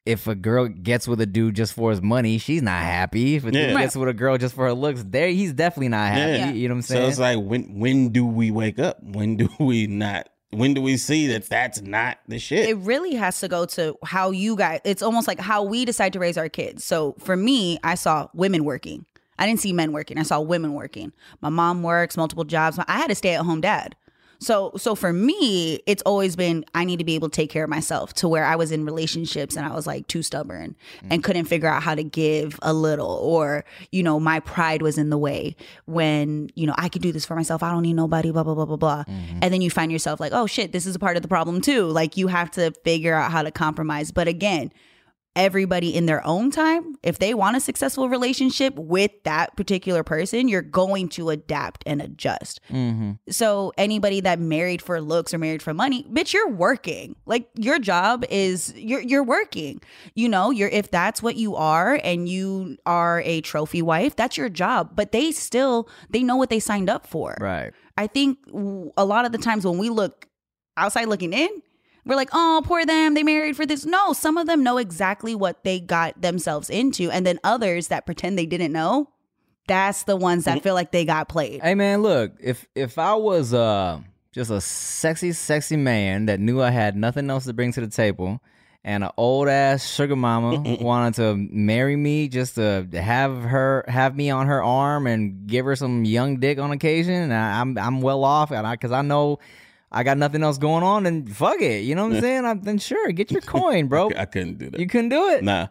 If a girl gets with a dude just for his money, she's not happy. If a dude Yeah. gets with a girl just for her looks, there he's definitely not happy. Yeah. You know what I'm saying? so it's like when when do we wake up? When do we not when do we see that that's not the shit? it really has to go to how you guys it's almost like how we decide to raise our kids so for me i saw women working i didn't see men working i saw women working my mom works multiple jobs i had a stay-at-home dad so so for me it's always been i need to be able to take care of myself to where i was in relationships and i was like too stubborn and mm. couldn't figure out how to give a little or you know my pride was in the way when you know i could do this for myself. I don't need nobody blah blah blah blah blah. Mm-hmm. And then you find yourself like oh shit this is a part of the problem too. Like you have to figure out how to compromise. But again everybody in their own time if they want a successful relationship with that particular person you're going to adapt and adjust mm-hmm. so anybody that married for looks or married for money, bitch, you're working. Like your job is you're you're working. You know, you're if that's what you are and you are a trophy wife, that's your job. But they still they know what they signed up for. right. I think a lot of the times when we look outside looking in, we're like, oh, poor them, they married for this. No, some of them know exactly what they got themselves into. And then others that pretend they didn't know, that's the ones that feel like they got played. Hey man, look, if if I was uh just a sexy, sexy man that knew I had nothing else to bring to the table, and an old ass sugar mama wanted to marry me just to have her have me on her arm and give her some young dick on occasion, and I, I'm I'm well off, and I because I know. I got nothing else going on, and fuck it, you know what I'm saying? I'm, then sure, get your coin, bro. I couldn't do that. You couldn't do it. Nah.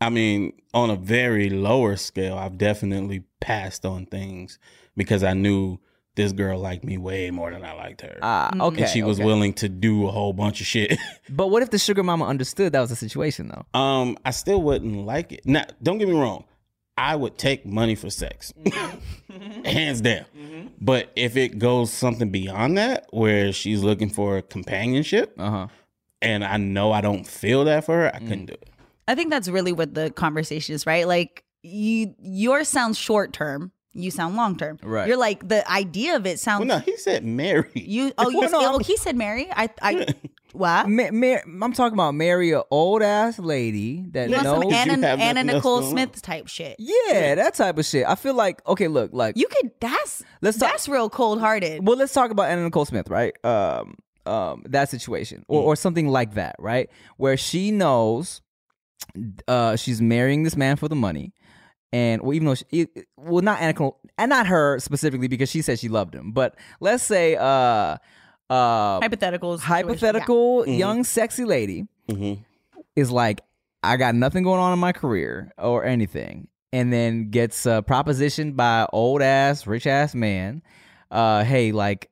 I mean, on a very lower scale, I've definitely passed on things because I knew this girl liked me way more than I liked her. Ah, okay. and she was okay. willing to do a whole bunch of shit. But what if the sugar mama understood that was the situation, though? um, I still wouldn't like it. Now, don't get me wrong. I would take money for sex. Mm-hmm. Hands down. Mm-hmm. But if it goes something beyond that, where she's looking for companionship, Uh huh. and I know I don't feel that for her, I couldn't mm. do it. I think that's really what the conversation is, right? Like you yours sounds short term, you sound long term. Right. You're like the idea of it sounds Well, no, he said marry. you oh you Well, no, oh he said Mary. I I what? Ma- ma- I'm talking about marry a old ass lady that You want some knows. you Anna, have Anna nothing else Nicole going on. Smith type shit. yeah, that type of shit. I feel like okay, look, like You could that's Let's talk- that's real cold hearted. well, let's talk about Anna Nicole Smith, right? Um, um, that situation or, or something like that, right? Where she knows, uh, she's marrying this man for the money, and well, even though she, it- well, not Anna Nicole, and not her specifically because she said she loved him, but let's say, uh, uh, Hypotheticals. hypothetical young sexy lady Mhm. is like, I got nothing going on in my career or anything, and then gets uh, propositioned by old ass rich ass man. Uh, hey, like,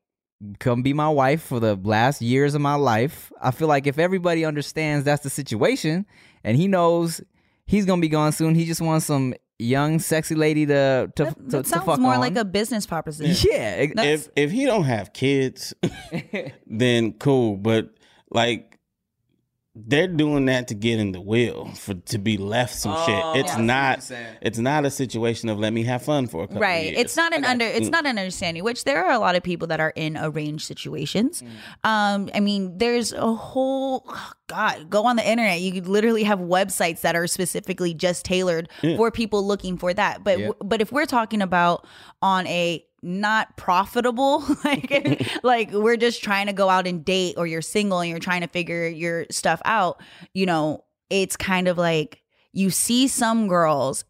come be my wife for the last years of my life. I feel like if everybody understands that's the situation, and he knows he's gonna be gone soon. He just wants some young, sexy lady to to That, to, that to sounds fuck more on. like a business proposition. yeah. ex- That's- if if he don't have kids, then cool. But like they're doing that to get in the will for to be left some Oh, shit. It's see what not it's not a situation of let me have fun for a couple of right years. it's not an under it's Mm. not an understanding which there are a lot of people that are in arranged situations Mm. um i mean there's a whole god go on the internet. You literally have websites that are specifically just tailored for people looking for that. But Yeah. but if we're talking about on a not profitable like like we're just trying to go out and date or you're single and you're trying to figure your stuff out you know it's kind of like you see some girls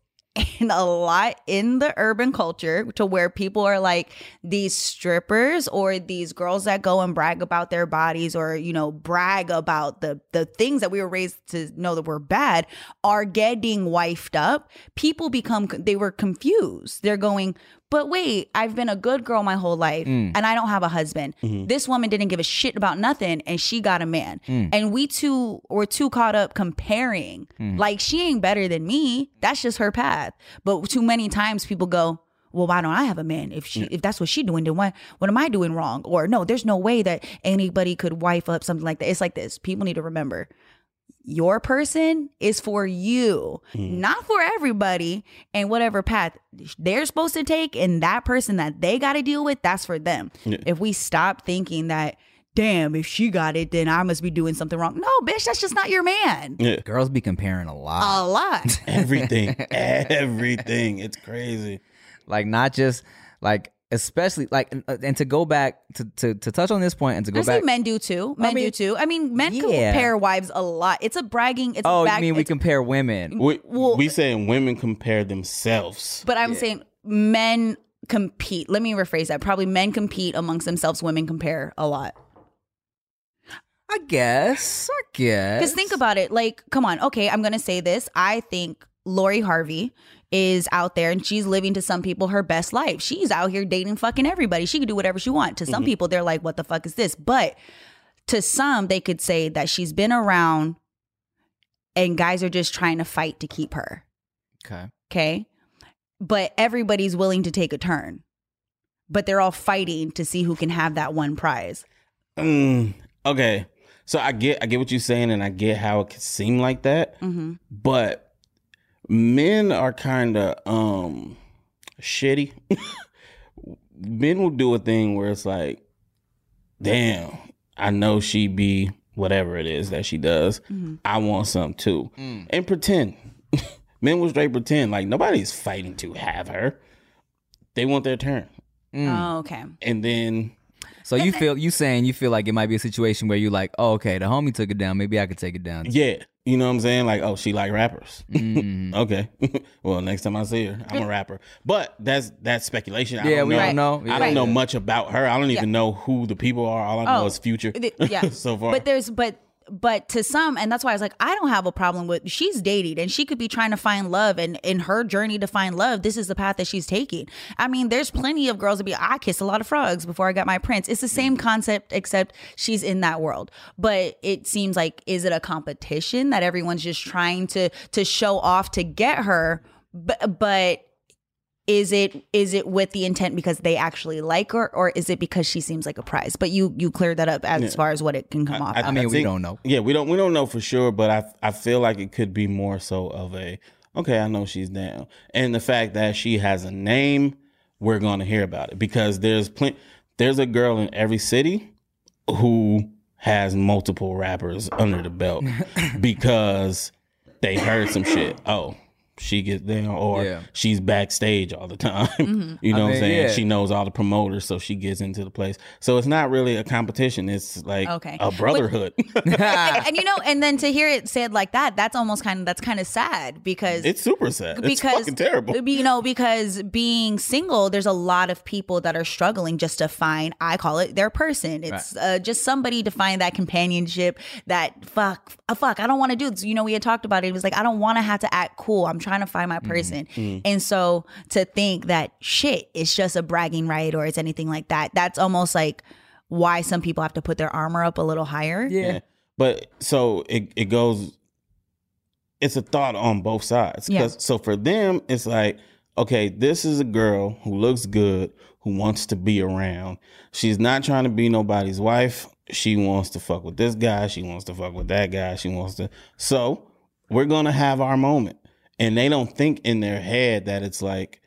and a lot in the urban culture to where people are like these strippers or these girls that go and brag about their bodies or you know brag about the the things that we were raised to know that were bad are getting wifed up. People become they were confused. They're going but wait i've been a good girl my whole life mm. and i don't have a husband. Mm-hmm. This woman didn't give a shit about nothing and she got a man. Mm. And we two were too caught up comparing. Mm. Like she ain't better than me. That's just her path. But too many times people go well why don't i have a man? If she if that's what she doing then what what am i doing wrong? Or no there's no way that anybody could wife up something like that. It's like this. People need to remember your person is for you, hmm. not for everybody. And whatever path they're supposed to take, and that person that they got to deal with, that's for them. If we stop thinking that, damn, if she got it, then I must be doing something wrong. No, bitch, that's just not your man. Yeah. Girls be comparing a lot. A lot. everything, everything. It's crazy. like not just like especially like and, uh, and to go back to, to to touch on this point and to go I say back men do too. Men mean, do too. I mean, men yeah. compare wives a lot. It's a bragging. It's oh a you mean we compare women We Well- we saying women compare themselves. But I'm saying men compete. Let me rephrase that. Probably men compete amongst themselves. Women compare a lot. i guess i guess Because think about it. Like, come on. Okay, I'm gonna say this. I think Lori Harvey is out there and she's living to some people her best life. She's out here dating fucking everybody. She can do whatever she wants. To some people, they're like, "What the fuck is this?" But to some, they could say that she's been around, and guys are just trying to fight to keep her. okay Okay, but everybody's willing to take a turn. But they're all fighting to see who can have that one prize. Mm, okay, so I get I get what you're saying, and I get how it could seem like that. Mm-hmm. But men are kind of um shitty. men will do a thing where it's like, damn, I know she be whatever it is that she does. Mm-hmm. I want some too, Mm. and pretend. men will straight pretend like nobody's fighting to have her. They want their turn, Oh, okay. and then so you feel you saying you feel like it might be a situation where you like oh okay the homie took it down maybe i could take it down yeah, you know what I'm saying? Like, oh, she like rappers. Mhm. Okay. well, next time I see her, I'm a rapper. But that's that's speculation. I Yeah, don't we know. don't know. I don't know much about her. I don't even know who the people are. All I know Oh, is Future. Th- yeah. so far. But there's but but to some, and that's why I was like, I don't have a problem with she's dating and she could be trying to find love and in her journey to find love, this is the path that she's taking. I mean, there's plenty of girls that be I kissed a lot of frogs before I got my prince. It's the mm-hmm. same concept except she's in that world. But it seems like is it a competition that everyone's just trying to to show off to get her? But but is it is it with the intent because they actually like her or is it because she seems like a prize but you you cleared that up as far as what it can come off I mean, we don't know. Yeah, we don't we don't know for sure, but I I feel like it could be more so of a okay, I know she's down. And the fact that she has a name, we're gonna hear about it. Because there's plenty there's a girl in every city who has multiple rappers under the belt because they heard some shit. Oh, she gets down or Yeah. she's backstage all the time. Mm-hmm. you know I what I'm saying? yeah. She knows all the promoters, so she gets into the place. So it's not really a competition. It's like Okay. a brotherhood. and, and you know and then to hear it said like that that's almost kind of that's kind of sad because it's super sad. It's because fucking terrible. you know because being single there's a lot of people that are struggling just to find i call it their person it's uh, just somebody to find that companionship that fuck uh, fuck i don't want to do this you know we had talked about it it was like i don't want to have to act cool i'm trying to find my mm-hmm. person mm-hmm. and so to think that shit it's just a bragging right or it's anything like that that's almost like why some people have to put their armor up a little higher Yeah. But so it it goes it's a thought on both sides. Yeah. 'Cause- So for them, it's like, okay, this is a girl who looks good, who wants to be around. She's not trying to be nobody's wife. She wants to fuck with this guy. She wants to fuck with that guy. She wants to. So we're gonna have our moment, and they don't think in their head that it's like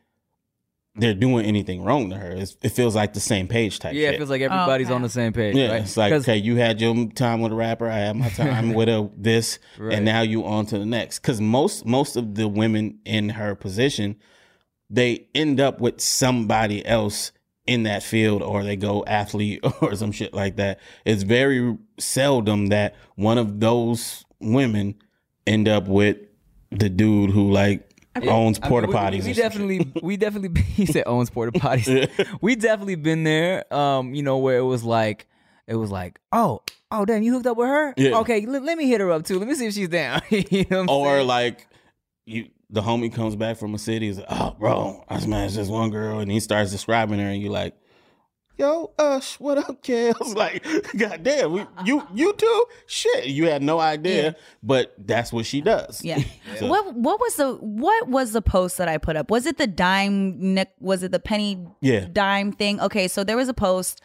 they're doing anything wrong to her. It's, it feels like the same page type. Yeah, shit. it feels like everybody's Okay. on the same page. Yeah, right? it's like okay, you had your time with a rapper, I had my time with a this, Right. and now you on to the next. Because most most of the women in her position, they end up with somebody else in that field, or they go athlete or some shit like that. It's very seldom that one of those women end up with the dude who like owns I mean, porta we- we- potties. We, and some definitely, we definitely, he said owns porta potties. we definitely been there. Um, you know where it was like, it was like, oh, oh, damn, you hooked up with her? Yeah. Okay, let, let me hit her up too. Let me see if she's down. you know or saying? like you the homie comes back from a city is like, oh bro i smashed this one girl and he starts describing her and you like yo ush what up i like god damn we, you you too shit you had no idea Yeah. but that's what she does Yeah. So- What what was the what was the post that I put up? Was it the dime nick was it the penny Yeah. dime thing? Okay, so there was a post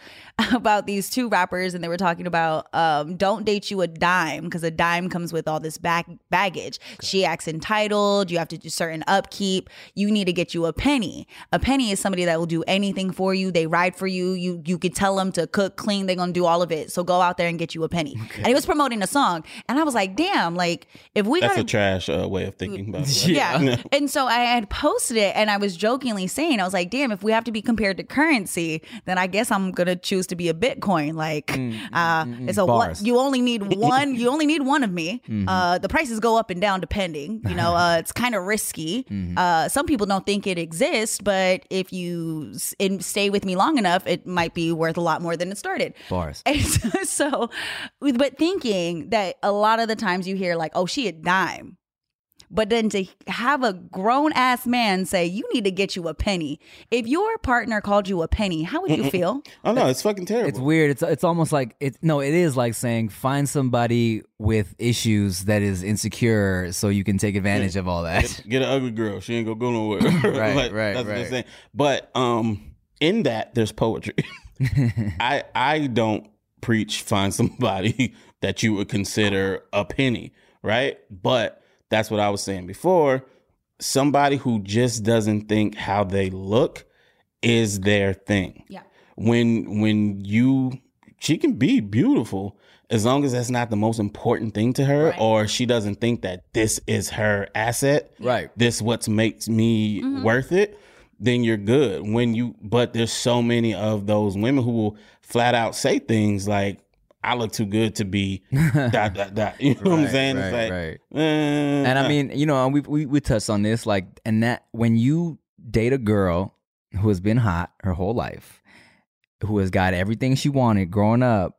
about these two rappers and they were talking about um don't date you a dime because a dime comes with all this back baggage. She acts entitled, you have to do certain upkeep. You need to get you a penny. A penny is somebody that will do anything for you. They ride for you. You you could tell them to cook, clean, they're gonna do all of it. So go out there and get you a penny. And he was promoting a song. And I was like, damn, like if we that's gotta a trash uh, way of thinking the way. yeah. and so I had posted it and I was jokingly saying, I was like, damn, if we have to be compared to currency, then I guess I'm going to choose to be a Bitcoin. Like, uh, it's a what, you only need one, you only need one of me. Uh, the prices go up and down depending, you know, uh, it's kind of risky. Uh, some people don't think it exists, but if you s- and stay with me long enough, it might be worth a lot more than it started. Bars. And so, so, but thinking that a lot of the times you hear like, oh, she a dime. But then to have a grown ass man say, you need to get you a penny. If your partner called you a penny, how would you feel? oh no it's fucking terrible It's weird. It's it's almost like it. No, it is like saying find somebody with issues that is insecure, so you can take advantage of all that. get, get an ugly girl she ain't gonna go nowhere Right, Like, right, that's what they're right. saying. but um in that there's poetry I I don't preach find somebody that you would consider a penny, right? But that's what I was saying before. Somebody who just doesn't think how they look is their thing. Yeah. When when you she can be beautiful as long as that's not the most important thing to her or she doesn't think that this is her asset. Right. This what makes me mm-hmm. worth it then you're good. When you, but there's so many of those women who will flat out say things like, "I look too good to be dot dot dot." You know what I'm saying? right, like, right. eh, And I mean, you know, we, we we touched on this, like, and that when you date a girl who has been hot her whole life, who has got everything she wanted growing up,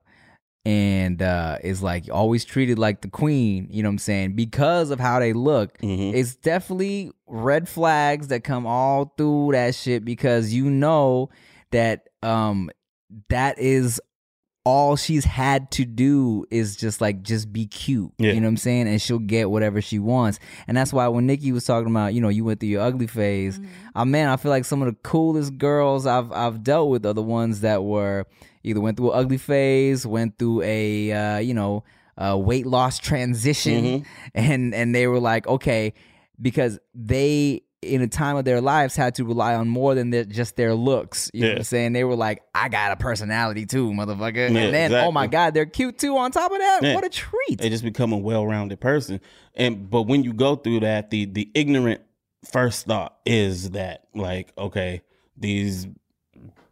and uh, is like always treated like the queen, you know what I'm saying? Because of how they look, Mhm. it's definitely red flags that come all through that shit because you know that um that is all she's had to do is just like just be cute. Yeah. You know what I'm saying? And she'll get whatever she wants. And that's why when Nikki was talking about, you know, you went through your ugly phase, uh, man, I feel like some of the coolest girls I've I've dealt with are the ones that were either went through an ugly phase, went through a uh, you know, a weight loss transition, and and they were like, okay, because they in a time of their lives had to rely on more than their, just their looks. You know what I'm saying? They were like, I got a personality too, motherfucker. Yeah, and then, oh my. God, they're cute too on top of that. Yeah. What a treat. they just become a well-rounded person. And but when you go through that, the the ignorant first thought is that like, okay, these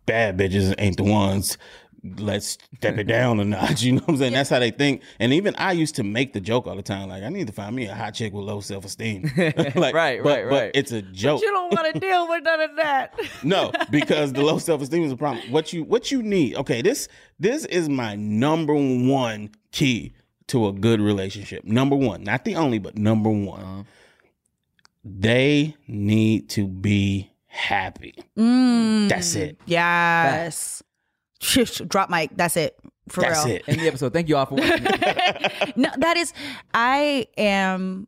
bad bitches ain't the ones. Let's step it down a notch. You know what I'm saying? That's how they think. And even I used to make the joke all the time, like, I need to find me a hot chick with low self-esteem. like, Right, but, right, But right. it's a joke. You don't want to deal with none of that. No, because the low self esteem is a problem. What you what you need? Okay, this this is my number one key to a good relationship. Number one, not the only, but number one. They need to be happy. Mm, That's it. Yes. Shush, Drop mic. That's it. For That's real. it. End the episode. Thank you all for watching. no, that is. I am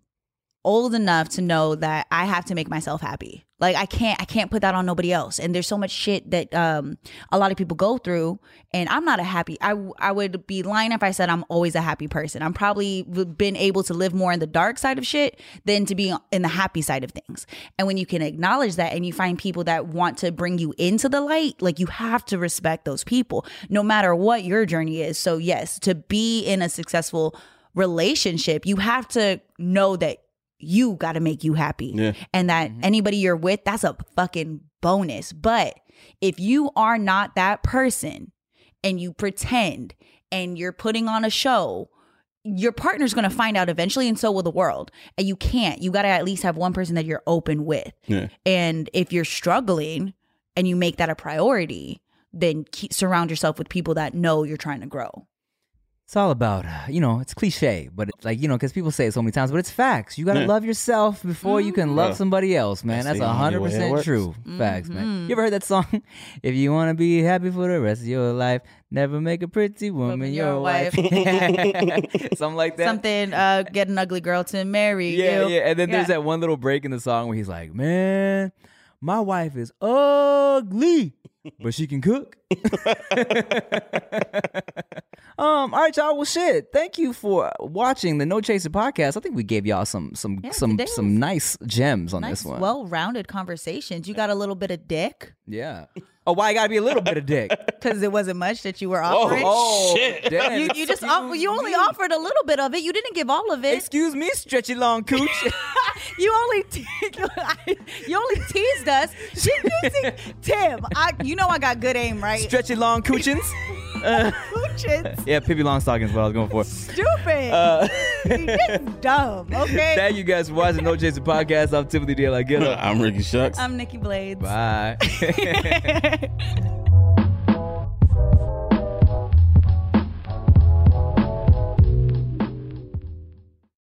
old enough to know that I have to make myself happy. Like I can't I can't put that on nobody else. And there's so much shit that um a lot of people go through and I'm not a happy I I would be lying if I said I'm always a happy person. I'm probably been able to live more in the dark side of shit than to be in the happy side of things. And when you can acknowledge that and you find people that want to bring you into the light, like you have to respect those people no matter what your journey is. So yes, to be in a successful relationship, you have to know that you got to make you happy. Yeah. And that mm-hmm. anybody you're with, that's a fucking bonus. But if you are not that person and you pretend and you're putting on a show, your partner's going to find out eventually and so will the world. And you can't. You got to at least have one person that you're open with. Yeah. And if you're struggling and you make that a priority, then keep, surround yourself with people that know you're trying to grow. It's all about, uh, you know, it's cliche, but it's like, you know, because people say it so many times, but it's facts. You got to Yeah. love yourself before you can love Yeah. somebody else, man. That's That's the only way it 100% works. true. Facts, man. You ever heard that song? If you want to be happy for the rest of your life, never make a pretty woman, Woman your, your wife. Something like that. Something, uh, get an ugly girl to marry Yeah, you. yeah. And then there's that one little break in the song where he's like, man, my wife is ugly, but she can cook. um, all right, y'all. Well, shit. Thank you for watching the No Chaser podcast. I think we gave y'all some some Yeah, some some nice gems on Nice, this one. well-rounded conversations. You got a little bit of dick yeah. Oh, why I gotta be a little bit of dick? because it wasn't much that you were offering. Oh, Shit. damn, You, you just off, you only offered a little bit of it. You didn't give all of it. Excuse me, stretchy long cooch. You only te- you only teased us. She using Tim. I you know I got good aim, right? stretchy long coochins. Coochins. Yeah, Pippi Longstocking is what I was going for. Stupid. Uh, you just dumb. Okay. Thank you guys for watching No Chaser podcast. I'm Timothy De La Ghetto. I'm Ricky Shucks. I'm Nikki Blades. Bye.